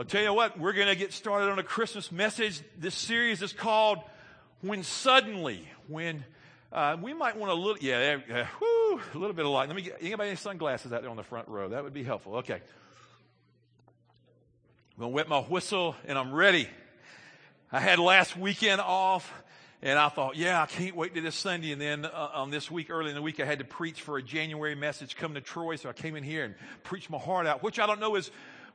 I'll tell you what, we're going to get started on a Christmas message. This series is called When Suddenly. When uh, we might want a little, yeah, uh, a little bit of light. Let me get, anybody any sunglasses out there on the front row? That would be helpful. Okay. I'm going to wet my whistle and I'm ready. I had last weekend off. And I thought, yeah, I can't wait to this Sunday. And then uh, on this week, early in the week, I had to preach for a January message coming to Troy. So I came in here and preached my heart out, which I don't know is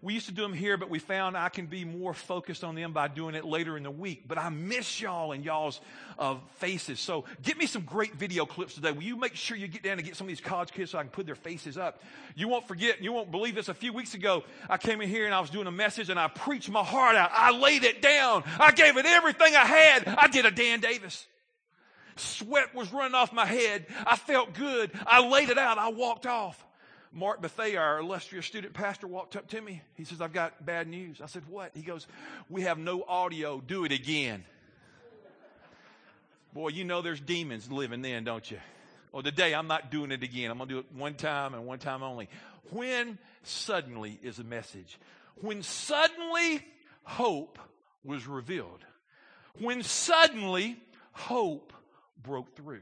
we used to do them here, but we found I can be more focused on them by doing it later in the week. But I miss y'all and y'all's uh, faces. So get me some great video clips today. Will you make sure you get down and get some of these college kids so I can put their faces up? You won't forget, you won't believe this. A few weeks ago, I came in here and I was doing a message and I preached my heart out. I laid it down. I gave it everything I had. I did a Dan Davis. Sweat was running off my head. I felt good. I laid it out. I walked off. Mark Bethay, our illustrious student pastor, walked up to me. He says, I've got bad news. I said, What? He goes, We have no audio. Do it again. Boy, you know there's demons living then, don't you? Well, today I'm not doing it again. I'm going to do it one time and one time only. When suddenly is a message. When suddenly hope was revealed. When suddenly hope broke through.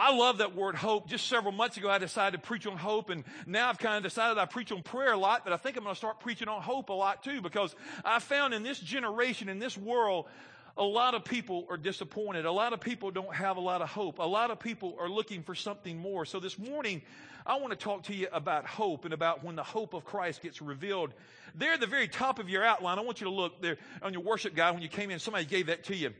I love that word hope. Just several months ago, I decided to preach on hope, and now I've kind of decided I preach on prayer a lot, but I think I'm going to start preaching on hope a lot too, because I found in this generation, in this world, a lot of people are disappointed. A lot of people don't have a lot of hope. A lot of people are looking for something more. So this morning, I want to talk to you about hope and about when the hope of Christ gets revealed. There at the very top of your outline, I want you to look there on your worship guide when you came in. Somebody gave that to you.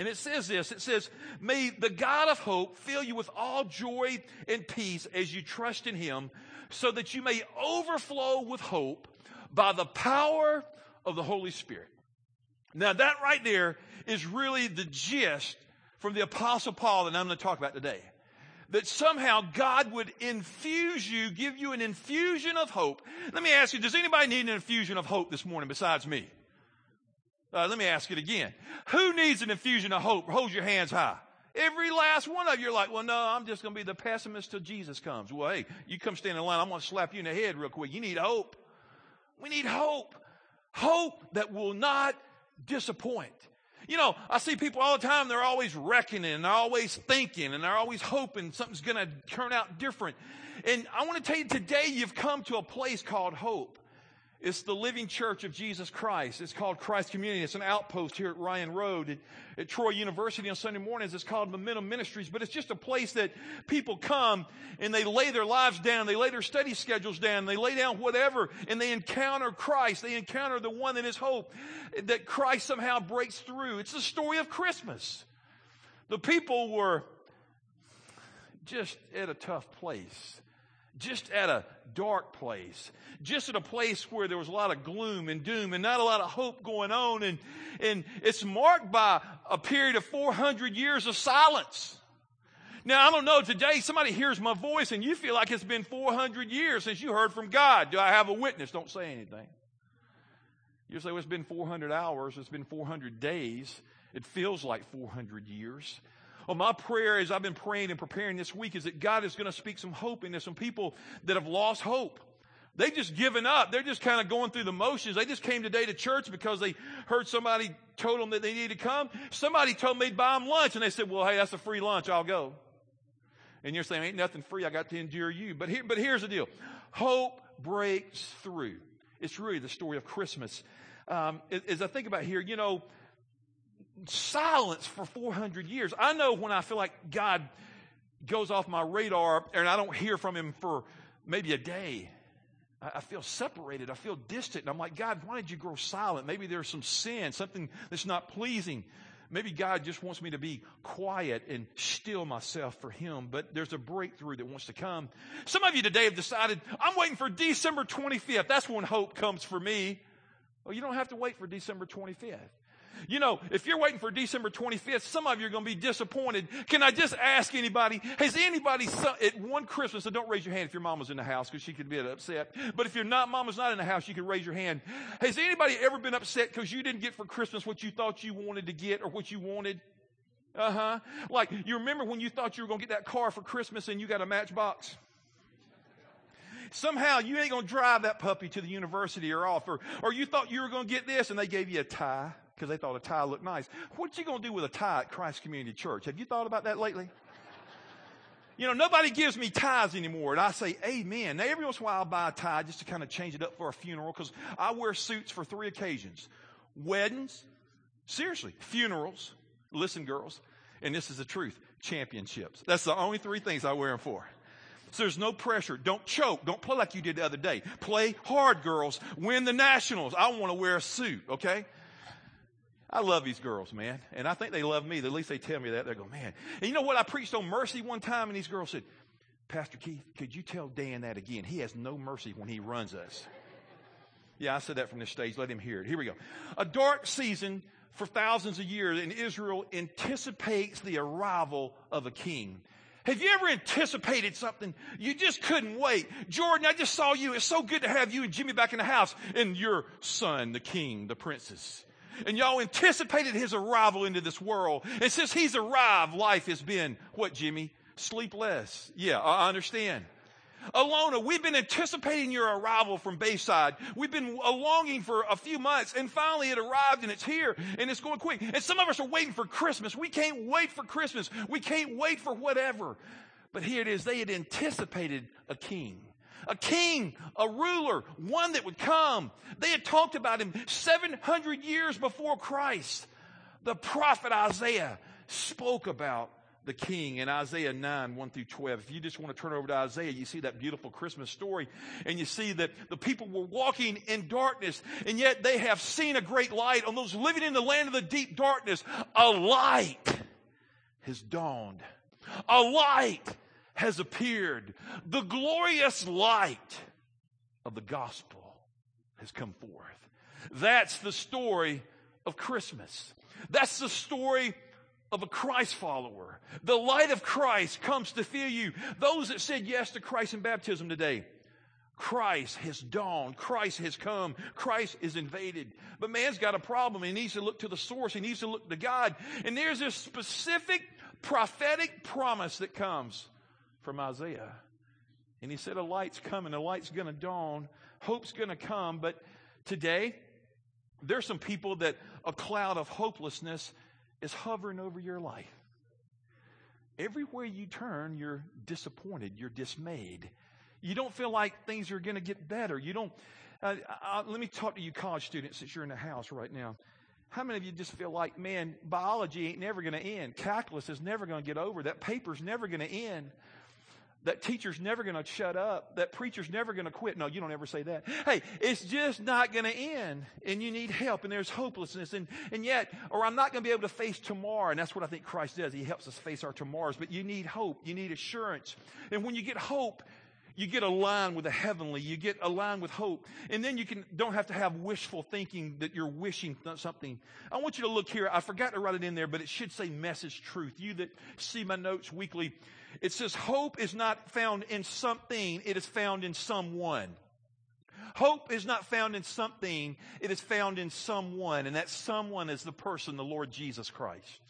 And it says this it says, May the God of hope fill you with all joy and peace as you trust in him, so that you may overflow with hope by the power of the Holy Spirit. Now, that right there is really the gist from the Apostle Paul that I'm going to talk about today. That somehow God would infuse you, give you an infusion of hope. Let me ask you, does anybody need an infusion of hope this morning besides me? Uh, let me ask it again. Who needs an infusion of hope? Hold your hands high. Every last one of you are like, well, no, I'm just going to be the pessimist till Jesus comes. Well, hey, you come stand in line. I'm going to slap you in the head real quick. You need hope. We need hope. Hope that will not disappoint. You know, I see people all the time, they're always reckoning and they're always thinking and they're always hoping something's going to turn out different. And I want to tell you today, you've come to a place called hope. It's the Living Church of Jesus Christ. It's called Christ Community. It's an outpost here at Ryan Road at, at, Troy University on Sunday mornings. It's called Momentum Ministries, but it's just a place that people come and they lay their lives down. They lay their study schedules down. They lay down whatever and they encounter Christ. They encounter the one that is hope that Christ somehow breaks through. It's the story of Christmas. The people were just at a tough place just at a dark place, just at a place where there was a lot of gloom and doom and not a lot of hope going on. And, and it's marked by a period of 400 years of silence. Now, I don't know, today somebody hears my voice and you feel like it's been 400 years since you heard from God. Do I have a witness? Don't say anything. You say, well, it's been 400 hours, it's been 400 days. It feels like 400 years. Well, my prayer as I've been praying and preparing this week is that God is going to speak some hope into some people that have lost hope. They just given up. They're just kind of going through the motions. They just came today to church because they heard somebody told them that they needed to come. Somebody told me to buy them lunch and they said, well, hey, that's a free lunch. I'll go. And you're saying, ain't nothing free. I got to endure you. But here, but here's the deal. Hope breaks through. It's really the story of Christmas. Um, as I think about here, you know, silence for 400 years. I know when I feel like God goes off my radar and I don't hear from him for maybe a day. I feel separated. I feel distant. And I'm like, God, why did you grow silent? Maybe there's some sin, something that's not pleasing. Maybe God just wants me to be quiet and still myself for Him, but there's a breakthrough that wants to come. Some of you today have decided, I'm waiting for December 25th. That's when hope comes for me. Well, you don't have to wait for December 25th. You know, if you're waiting for December 25th, some of you are going to be disappointed. Can I just ask anybody, has anybody at one Christmas, and don't raise your hand if your mom was in the house because she could be upset, but if you're not, mama's not in the house, you can raise your hand. Has anybody ever been upset because you didn't get for Christmas what you thought you wanted to get or what you wanted? Uh huh. Like, you remember when you thought you were going to get that car for Christmas and you got a matchbox? somehow you ain't going to drive that puppy to the university or off, or, or you thought you were going to get this and they gave you a tie because they thought a tie looked nice. What you going to do with a tie at Christ Community Church? Have you thought about that lately? You know, nobody gives me ties anymore. And I say, amen. Now, every once in a while, I'll buy a tie just to kind of change it up for a funeral because I wear suits for three occasions weddings, seriously, funerals. Listen, girls, and this is the truth championships. That's the only three things I wear them for. So there's no pressure. Don't choke. Don't play like you did the other day. Play hard, girls. Win the nationals. I want to wear a suit, okay? I love these girls, man. And I think they love me. At least they tell me that. They go, man. And you know what? I preached on mercy one time, and these girls said, Pastor Keith, could you tell Dan that again? He has no mercy when he runs us. Yeah, I said that from this stage. Let him hear it. Here we go. A dark season for thousands of years in Israel anticipates the arrival of a king. Have you ever anticipated something? You just couldn't wait. Jordan, I just saw you. It's so good to have you and Jimmy back in the house and your son, the king, the princess. And y'all anticipated his arrival into this world. And since he's arrived, life has been what, Jimmy? Sleepless. Yeah, I understand. Alona, we've been anticipating your arrival from Bayside. We've been uh, longing for a few months and finally it arrived and it's here and it's going quick. And some of us are waiting for Christmas. We can't wait for Christmas. We can't wait for whatever. But here it is. They had anticipated a king. A king, a ruler, one that would come. They had talked about him 700 years before Christ. The prophet Isaiah spoke about the king in Isaiah 9, 1 through 12. If you just want to turn over to Isaiah, you see that beautiful Christmas story and you see that the people were walking in darkness and yet they have seen a great light on those living in the land of the deep darkness. A light has dawned. A light has appeared. The glorious light of the gospel has come forth. That's the story of Christmas. That's the story of a Christ follower. The light of Christ comes to fill you. Those that said yes to Christ in baptism today, Christ has dawned. Christ has come. Christ is invaded. But man's got a problem. He needs to look to the source. He needs to look to God. And there's this specific prophetic promise that comes from Isaiah. And he said, a light's coming. A light's going to dawn. Hope's going to come. But today, there's some people that a cloud of hopelessness is hovering over your life. Everywhere you turn, you're disappointed, you're dismayed. You don't feel like things are going to get better. You don't. Uh, uh, let me talk to you, college students, since you're in the house right now. How many of you just feel like, man, biology ain't never going to end? Calculus is never going to get over. That paper's never going to end that teacher's never going to shut up, that preacher's never going to quit. No, you don't ever say that. Hey, it's just not going to end, and you need help, and there's hopelessness, and, and yet, or I'm not going to be able to face tomorrow, and that's what I think Christ does. He helps us face our tomorrows, but you need hope, you need assurance. And when you get hope, you get aligned with the heavenly. You get aligned with hope. And then you can, don't have to have wishful thinking that you're wishing something. I want you to look here. I forgot to write it in there, but it should say message truth. You that see my notes weekly, it says hope is not found in something, it is found in someone. Hope is not found in something, it is found in someone, and that someone is the person, the Lord Jesus Christ.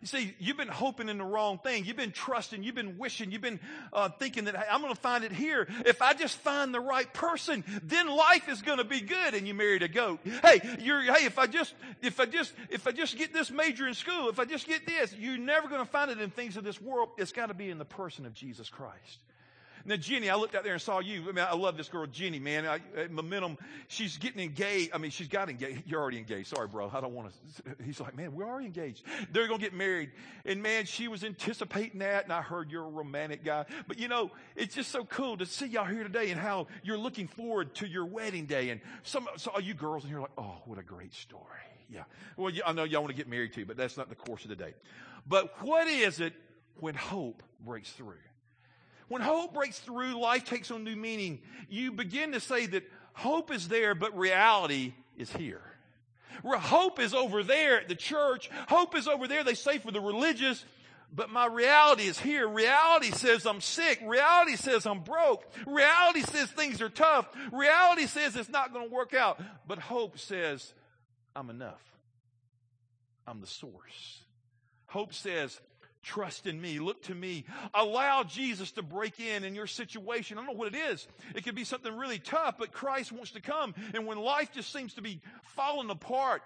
You see, you've been hoping in the wrong thing. You've been trusting. You've been wishing. You've been uh, thinking that hey, I'm going to find it here. If I just find the right person, then life is going to be good. And you married a goat. Hey, you're, hey, if I just, if I just, if I just get this major in school, if I just get this, you're never going to find it in things of this world. It's got to be in the person of Jesus Christ. Now, Jenny, I looked out there and saw you. I mean, I love this girl, Jenny, man. I, uh, momentum, she's getting engaged. I mean, she's got engaged. You're already engaged. Sorry, bro. I don't want to. He's like, man, we're already engaged. They're going to get married. And man, she was anticipating that. And I heard you're a romantic guy. But you know, it's just so cool to see y'all here today and how you're looking forward to your wedding day. And some, so all you girls in here are like, oh, what a great story. Yeah. Well, I know y'all want to get married too, but that's not the course of the day. But what is it when hope breaks through? When hope breaks through, life takes on new meaning. You begin to say that hope is there, but reality is here. Hope is over there at the church. Hope is over there, they say, for the religious. But my reality is here. Reality says I'm sick. Reality says I'm broke. Reality says things are tough. Reality says it's not going to work out. But hope says I'm enough. I'm the source. Hope says Trust in me. Look to me. Allow Jesus to break in in your situation. I don't know what it is. It could be something really tough, but Christ wants to come. And when life just seems to be falling apart,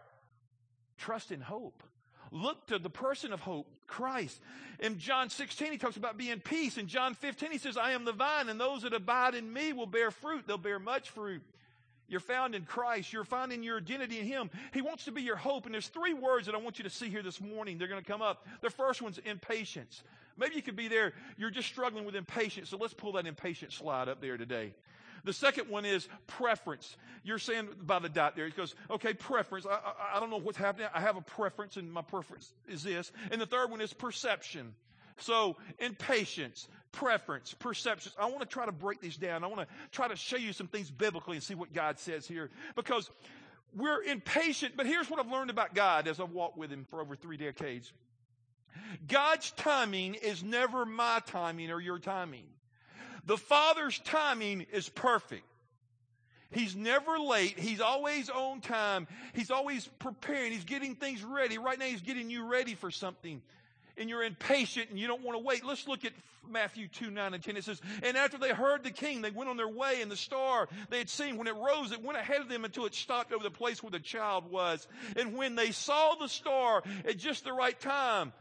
trust in hope. Look to the person of hope, Christ. In John 16, he talks about being peace. In John 15, he says, I am the vine, and those that abide in me will bear fruit. They'll bear much fruit. You're found in Christ. You're finding your identity in Him. He wants to be your hope. And there's three words that I want you to see here this morning. They're going to come up. The first one's impatience. Maybe you could be there. You're just struggling with impatience. So let's pull that impatience slide up there today. The second one is preference. You're saying by the dot there, he goes, okay, preference. I, I, I don't know what's happening. I have a preference, and my preference is this. And the third one is perception. So, impatience, preference, perceptions. I want to try to break these down. I want to try to show you some things biblically and see what God says here. Because we're impatient, but here's what I've learned about God as I've walked with Him for over three decades God's timing is never my timing or your timing. The Father's timing is perfect. He's never late. He's always on time. He's always preparing. He's getting things ready. Right now, He's getting you ready for something and you're impatient and you don't want to wait. Let's look at Matthew 2, 9 and 10. It says, And after they heard the king, they went on their way, and the star they had seen, when it rose, it went ahead of them until it stopped over the place where the child was. And when they saw the star at just the right time,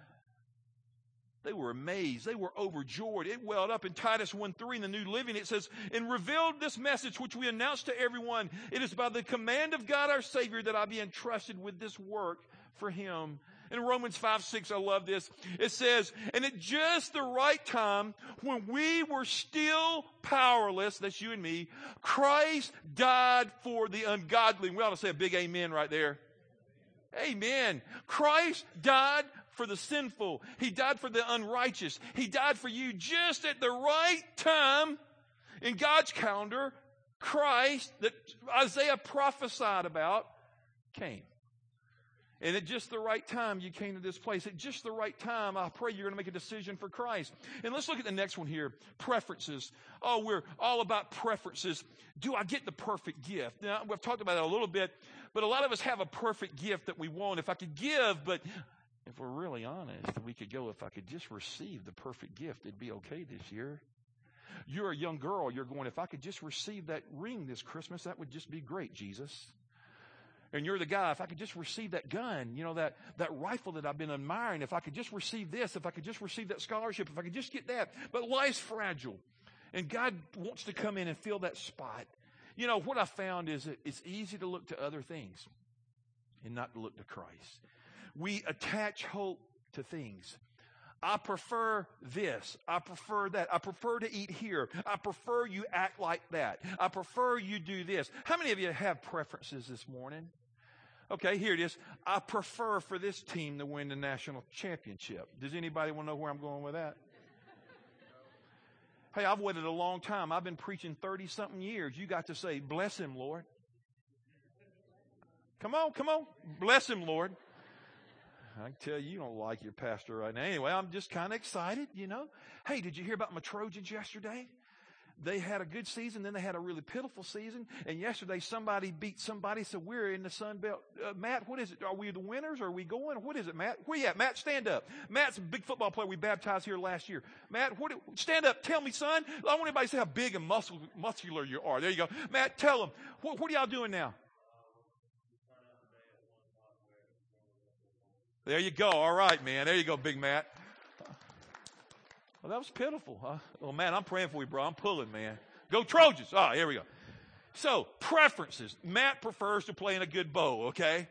they were amazed. They were overjoyed. It welled up in Titus 1 3 in the New Living. It says, And revealed this message which we announce to everyone. It is by the command of God our Savior that I be entrusted with this work for him in Romans 5 6, I love this. It says, And at just the right time, when we were still powerless, that's you and me, Christ died for the ungodly. We ought to say a big amen right there. Amen. Christ died for the sinful. He died for the unrighteous. He died for you just at the right time in God's calendar. Christ that Isaiah prophesied about came. And at just the right time, you came to this place. At just the right time, I pray you're going to make a decision for Christ. And let's look at the next one here preferences. Oh, we're all about preferences. Do I get the perfect gift? Now, we've talked about that a little bit, but a lot of us have a perfect gift that we want. If I could give, but if we're really honest, we could go, if I could just receive the perfect gift, it'd be okay this year. You're a young girl, you're going, if I could just receive that ring this Christmas, that would just be great, Jesus and you're the guy, if I could just receive that gun, you know, that, that rifle that I've been admiring, if I could just receive this, if I could just receive that scholarship, if I could just get that. But life's fragile. And God wants to come in and fill that spot. You know, what I found is it's easy to look to other things and not to look to Christ. We attach hope to things. I prefer this. I prefer that. I prefer to eat here. I prefer you act like that. I prefer you do this. How many of you have preferences this morning? Okay, here it is. I prefer for this team to win the national championship. Does anybody want to know where I'm going with that? Hey, I've waited a long time. I've been preaching 30 something years. You got to say, bless him, Lord. Come on, come on. Bless him, Lord. I can tell you, you don't like your pastor right now. Anyway, I'm just kind of excited, you know. Hey, did you hear about my Trojans yesterday? They had a good season, then they had a really pitiful season. And yesterday somebody beat somebody, so we're in the Sun Belt. Uh, Matt, what is it? Are we the winners? Are we going? What is it, Matt? Where you at? Matt, stand up. Matt's a big football player we baptized here last year. Matt, what, stand up. Tell me, son. I want everybody to see how big and muscle, muscular you are. There you go. Matt, tell them. What, what are y'all doing now? There you go. All right, man. There you go, Big Matt. Well, that was pitiful, huh? Well, man, I'm praying for you, bro. I'm pulling, man. Go Trojans. Ah, oh, here we go. So, preferences. Matt prefers to play in a good bow, okay?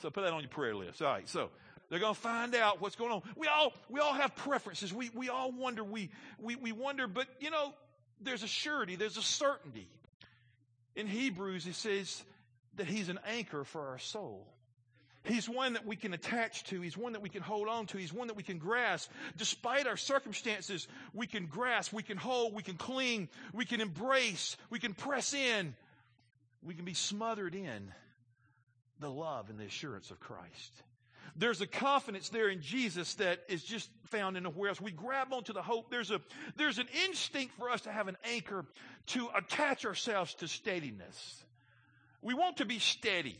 So put that on your prayer list. All right, so they're going to find out what's going on. We all, we all have preferences. We, we all wonder, we, we, we wonder, but you know, there's a surety, there's a certainty. In Hebrews, it says that he's an anchor for our soul. He's one that we can attach to. He's one that we can hold on to. He's one that we can grasp. Despite our circumstances, we can grasp, we can hold, we can cling, we can embrace, we can press in. We can be smothered in the love and the assurance of Christ. There's a confidence there in Jesus that is just found in nowhere else. We grab onto the hope. There's a, there's an instinct for us to have an anchor to attach ourselves to steadiness. We want to be steady.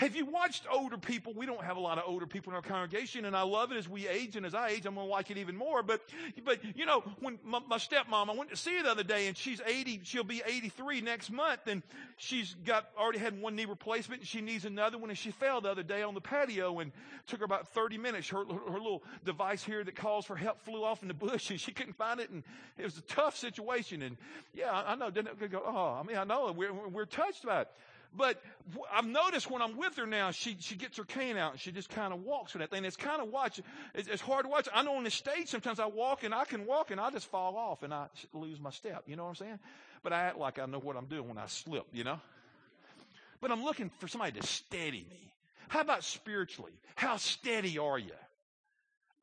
Have you watched older people? We don't have a lot of older people in our congregation, and I love it as we age, and as I age, I'm going to like it even more. But, but you know, when my, my stepmom, I went to see her the other day, and she's 80, she'll be 83 next month, and she's got already had one knee replacement, and she needs another one, and she fell the other day on the patio, and took her about 30 minutes. Her, her little device here that calls for help flew off in the bush, and she couldn't find it, and it was a tough situation. And yeah, I, know. Didn't it go? Oh, I mean, I know. We're we're touched by it. But I've noticed when I'm with her now, she, she gets her cane out and she just kind of walks with that thing. It's kind of watch. It's, it's, hard to watch. I know on the stage sometimes I walk and I can walk and I just fall off and I lose my step. You know what I'm saying? But I act like I know what I'm doing when I slip, you know? But I'm looking for somebody to steady me. How about spiritually? How steady are you?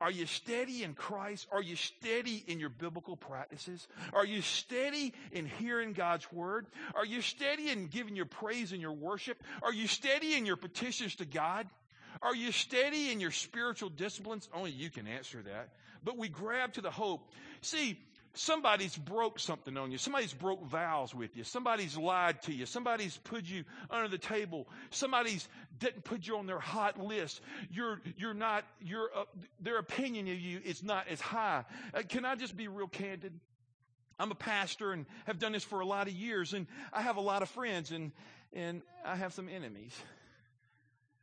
Are you steady in Christ? Are you steady in your biblical practices? Are you steady in hearing God's word? Are you steady in giving your praise and your worship? Are you steady in your petitions to God? Are you steady in your spiritual disciplines? Only you can answer that. But we grab to the hope. See, somebody's broke something on you. Somebody's broke vows with you. Somebody's lied to you. Somebody's put you under the table. Somebody's didn't put you on their hot list. You're, you're not, you're, uh, their opinion of you is not as high. Uh, can I just be real candid? I'm a pastor and have done this for a lot of years and I have a lot of friends and, and I have some enemies.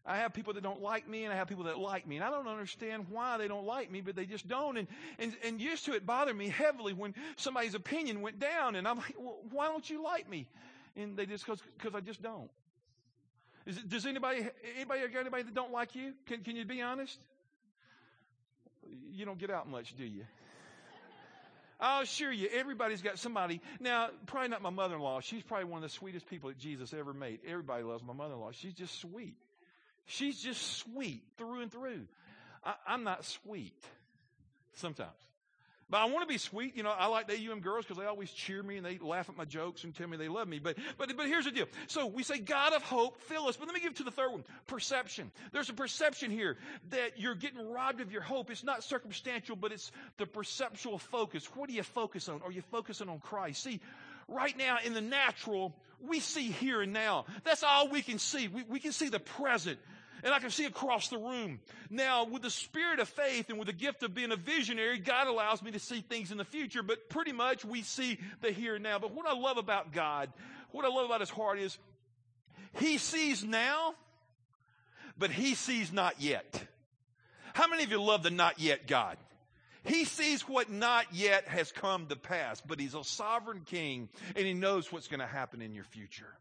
I have people that don't like me and I have people that like me. And I don't understand why they don't like me, but they just don't. And, and, and used to it bother me heavily when somebody's opinion went down and I'm like, well, why don't you like me? And they just, cause, cause I just don't. Is it, does anybody, anybody, got anybody that don't like you? Can, can you be honest? You don't get out much, do you? Oh, I'll assure you, everybody's got somebody. Now, probably not my mother-in-law. She's probably one of the sweetest people that Jesus ever made. Everybody loves my mother-in-law. She's just sweet. She's just sweet through and through. I, I'm not sweet sometimes. But I want to be sweet. You know, I like the AUM girls because they always cheer me and they laugh at my jokes and tell me they love me. But, but, but here's the deal. So we say, God of hope, fill us. But let me give to the third one. Perception. There's a perception here that you're getting robbed of your hope. It's not circumstantial, but it's the perceptual focus. What do you focus on? Are you focusing on Christ? See, right now in the natural, we see here and now. That's all we can see. We, we can see the present and I can see across the room. Now, with the spirit of faith and with the gift of being a visionary, God allows me to see things in the future, but pretty much we see the here and now. But what I love about God, what I love about His heart is He sees now, but He sees not yet. How many of you love the not yet God? He sees what not yet has come to pass, but He's a sovereign king and He knows what's going to happen in your future.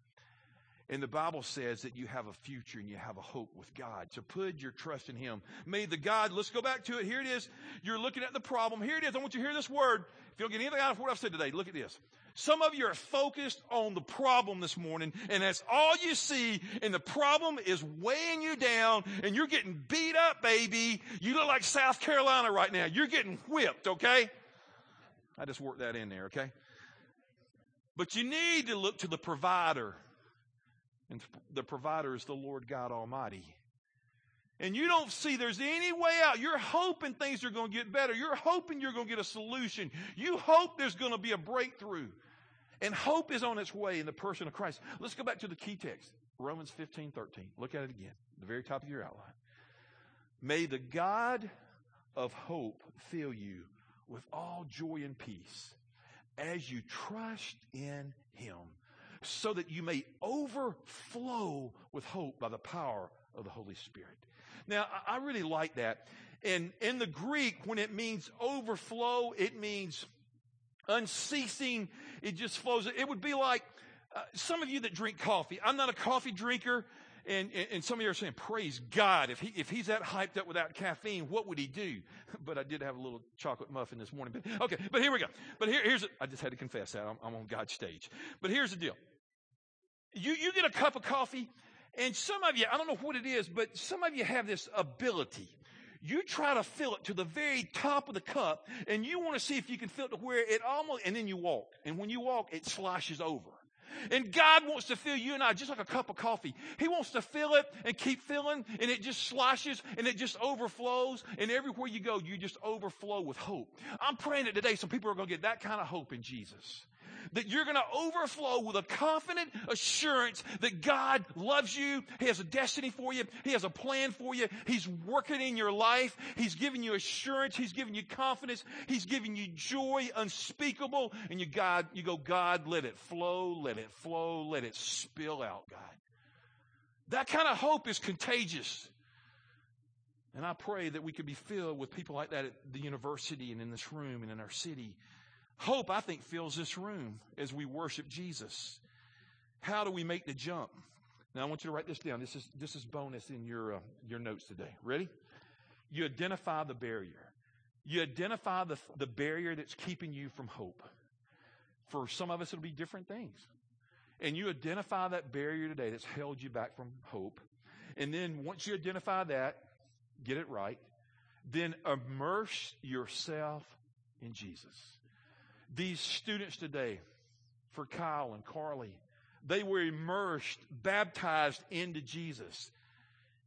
And the Bible says that you have a future and you have a hope with God. So put your trust in Him. May the God, let's go back to it. Here it is. You're looking at the problem. Here it is. I want you to hear this word. If you don't get anything out of what I've said today, look at this. Some of you are focused on the problem this morning, and that's all you see, and the problem is weighing you down, and you're getting beat up, baby. You look like South Carolina right now. You're getting whipped, okay? I just worked that in there, okay? But you need to look to the provider and the provider is the Lord God Almighty. And you don't see there's any way out. You're hoping things are going to get better. You're hoping you're going to get a solution. You hope there's going to be a breakthrough. And hope is on its way in the person of Christ. Let's go back to the key text Romans 15 13. Look at it again, the very top of your outline. May the God of hope fill you with all joy and peace as you trust in him so that you may overflow with hope by the power of the Holy Spirit. Now, I really like that. And in the Greek, when it means overflow, it means unceasing. It just flows. It would be like uh, some of you that drink coffee. I'm not a coffee drinker. And, and, and, some of you are saying, praise God. If, he, if he's that hyped up without caffeine, what would he do? But I did have a little chocolate muffin this morning. But, okay, but here we go. But here, here's, I just had to confess that. I'm, I'm on God's stage. But here's the deal. You, you get a cup of coffee, and some of you, I don't know what it is, but some of you have this ability. You try to fill it to the very top of the cup, and you want to see if you can fill it to where it almost, and then you walk. And when you walk, it sloshes over. And God wants to fill you and I just like a cup of coffee. He wants to fill it and keep filling, and it just sloshes and it just overflows. And everywhere you go, you just overflow with hope. I'm praying that today some people are going to get that kind of hope in Jesus. That you're going to overflow with a confident assurance that God loves you. He has a destiny for you. He has a plan for you. He's working in your life. He's giving you assurance. He's giving you confidence. He's giving you joy unspeakable. And you God, you go, God, let it flow, let it flow, let it spill out, God. That kind of hope is contagious. And I pray that we could be filled with people like that at the university and in this room and in our city. Hope, I think, fills this room as we worship Jesus. How do we make the jump? Now, I want you to write this down. This is, this is bonus in your, uh, your notes today. Ready? You identify the barrier. You identify the, the barrier that's keeping you from hope. For some of us, it'll be different things. And you identify that barrier today that's held you back from hope. And then once you identify that, get it right, then immerse yourself in Jesus. These students today, for Kyle and Carly, they were immersed, baptized into Jesus,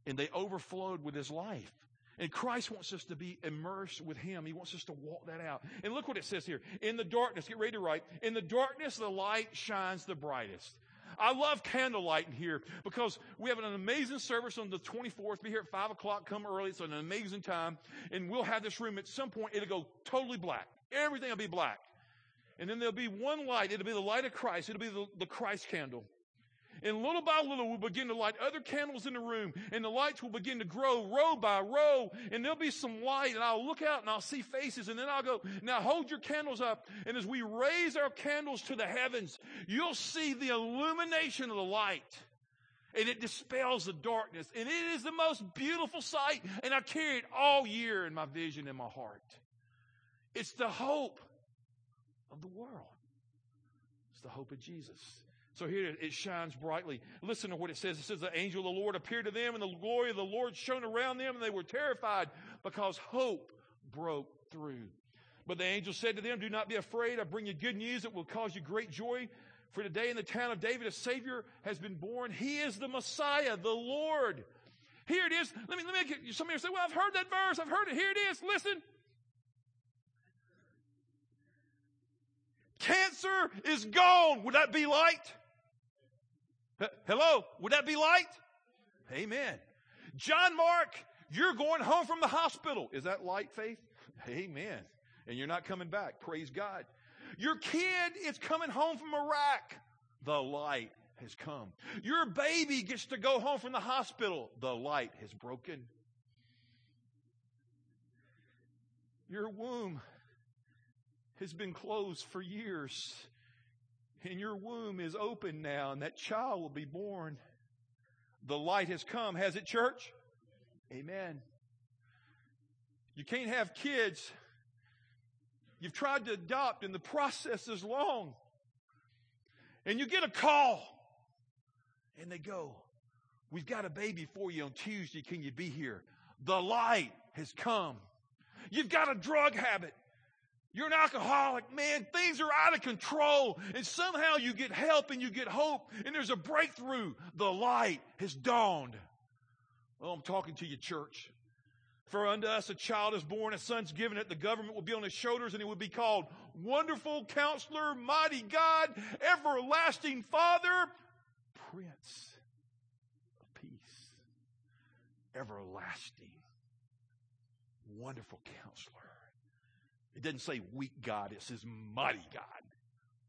and they overflowed with his life. And Christ wants us to be immersed with Him. He wants us to walk that out. And look what it says here. In the darkness, get ready to write. In the darkness, the light shines the brightest. I love candlelight in here because we have an amazing service on the 24th. Be here at 5 o'clock. Come early. It's an amazing time. And we'll have this room at some point. It'll go totally black. Everything will be black. And then there'll be one light. It'll be the light of Christ. It'll be the, the Christ candle. And little by little, we'll begin to light other candles in the room, and the lights will begin to grow row by row, and there'll be some light, and I'll look out and I'll see faces, and then I'll go, now hold your candles up, and as we raise our candles to the heavens, you'll see the illumination of the light. And it dispels the darkness. And it is the most beautiful sight. And I carry it all year in my vision in my heart. It's the hope of the world. It's the hope of Jesus. So here it shines brightly. Listen to what it says. It says, The angel of the Lord appeared to them, and the glory of the Lord shone around them, and they were terrified because hope broke through. But the angel said to them, Do not be afraid. I bring you good news that will cause you great joy. For today in the town of David, a Savior has been born. He is the Messiah, the Lord. Here it is. Let me, let me get, some you say, Well, I've heard that verse. I've heard it. Here it is. Listen. Cancer is gone. Would that be light? Hello? Would that be light? Amen. John Mark, you're going home from the hospital. Is that light faith? Amen. And you're not coming back. Praise God. Your kid is coming home from Iraq. The light has come. Your baby gets to go home from the hospital. The light has broken. Your womb has been closed for years and your womb is open now, and that child will be born. The light has come. Has it, church? Amen. You can't have kids. You've tried to adopt, and the process is long. And you get a call, and they go, We've got a baby for you on Tuesday. Can you be here? The light has come. You've got a drug habit. You're an alcoholic, man. Things are out of control. And somehow you get help and you get hope and there's a breakthrough. The light has dawned. Well, I'm talking to you, church. For unto us a child is born, a son's given it. The government will be on his shoulders and he will be called Wonderful Counselor, Mighty God, Everlasting Father, Prince of Peace, Everlasting, Wonderful Counselor. It doesn't say weak God, it says mighty God.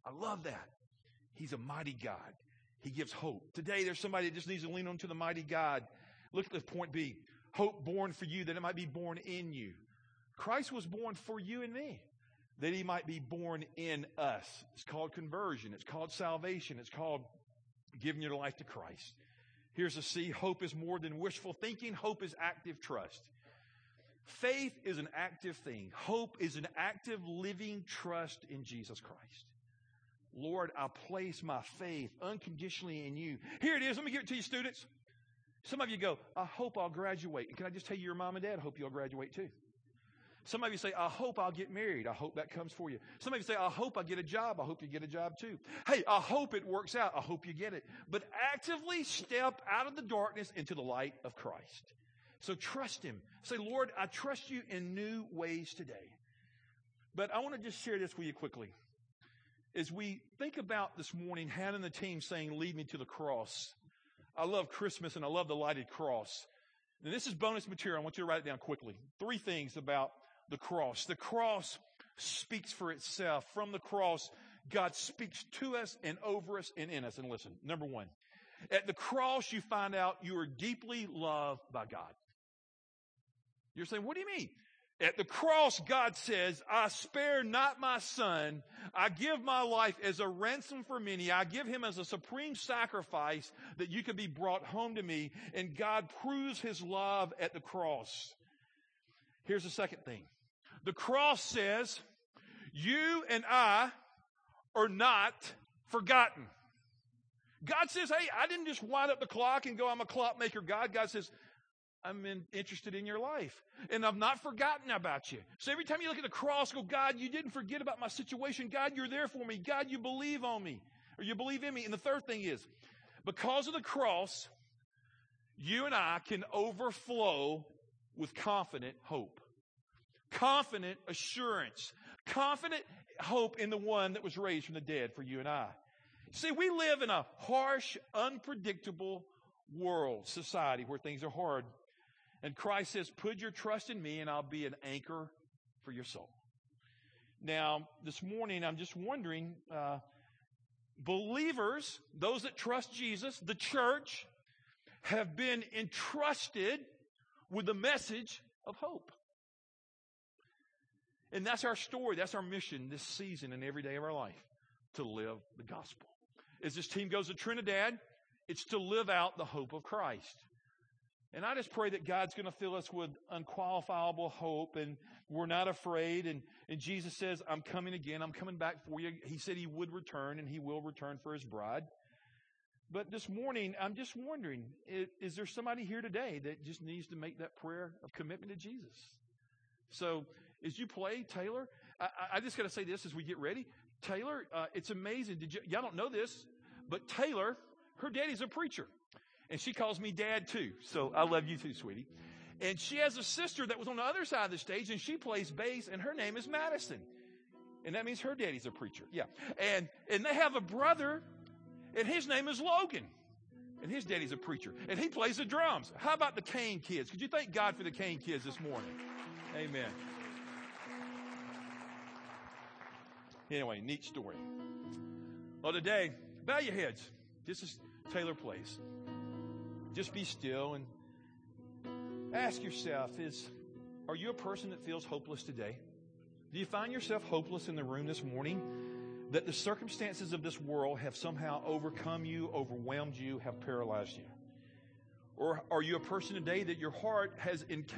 I love that. He's a mighty God. He gives hope. Today, there's somebody that just needs to lean on to the mighty God. Look at the point B. Hope born for you that it might be born in you. Christ was born for you and me that he might be born in us. It's called conversion. It's called salvation. It's called giving your life to Christ. Here's a C. Hope is more than wishful thinking. Hope is active trust. Faith is an active thing. Hope is an active living trust in Jesus Christ. Lord, I place my faith unconditionally in you. Here it is. Let me give it to you, students. Some of you go, I hope I'll graduate. And can I just tell you, your mom and dad, hope you'll graduate too. Some of you say, I hope I'll get married. I hope that comes for you. Some of you say, I hope I get a job. I hope you get a job too. Hey, I hope it works out. I hope you get it. But actively step out of the darkness into the light of Christ. So trust Him. Say, Lord, I trust you in new ways today. But I want to just share this with you quickly. as we think about this morning, Hannah and the team saying, Lead me to the cross. I love Christmas and I love the lighted cross. And this is bonus material. I want you to write it down quickly. Three things about the cross. The cross speaks for itself. From the cross, God speaks to us and over us and in us. And listen, number one, at the cross, you find out you are deeply loved by God. You're saying, what do you mean? At the cross, God says, I spare not my son. I give my life as a ransom for many. I give him as a supreme sacrifice that you can be brought home to me. And God proves his love at the cross. Here's the second thing. The cross says, you and I are not forgotten. God says, Hey, I didn't just wind up the clock and go, I'm a clockmaker God. God says, I'm in, interested in your life. And I've not forgotten about you. So every time you look at the cross, go, God, you didn't forget about my situation. God, you're there for me. God, you believe on me. Or you believe in me. And the third thing is, because of the cross, you and I can overflow with confident hope. Confident assurance. Confident hope in the one that was raised from the dead for you and I. See, we live in a harsh, unpredictable world, society where things are hard. And Christ says, put your trust in me and I'll be an anchor for your soul. Now, this morning, I'm just wondering, uh, believers, those that trust Jesus, the church, have been entrusted with the message of hope. And that's our story. That's our mission this season and every day of our life to live the gospel. As this team goes to Trinidad, it's to live out the hope of Christ. And I just pray that God's going to fill us with unqualifiable hope and we're not afraid. And, and Jesus says, I'm coming again. I'm coming back for you. He said he would return and he will return for his bride. But this morning, I'm just wondering, is, is there somebody here today that just needs to make that prayer of commitment to Jesus? So as you play, Taylor, I, I just got to say this as we get ready. Taylor, uh, it's amazing. Did you, y'all don't know this, but Taylor, her daddy's a preacher. And she calls me dad too. So I love you too, sweetie. And she has a sister that was on the other side of the stage and she plays bass and her name is Madison. And that means her daddy's a preacher. Yeah. And, and they have a brother and his name is Logan. And his daddy's a preacher. And he plays the drums. How about the Kane kids? Could you thank God for the Kane kids this morning? Amen. Anyway, neat story. Well, today, bow your heads. This is Taylor Place. Just be still and ask yourself is are you a person that feels hopeless today? Do you find yourself hopeless in the room this morning? That the circumstances of this world have somehow overcome you, overwhelmed you, have paralyzed you? Or are you a person today that your heart has encountered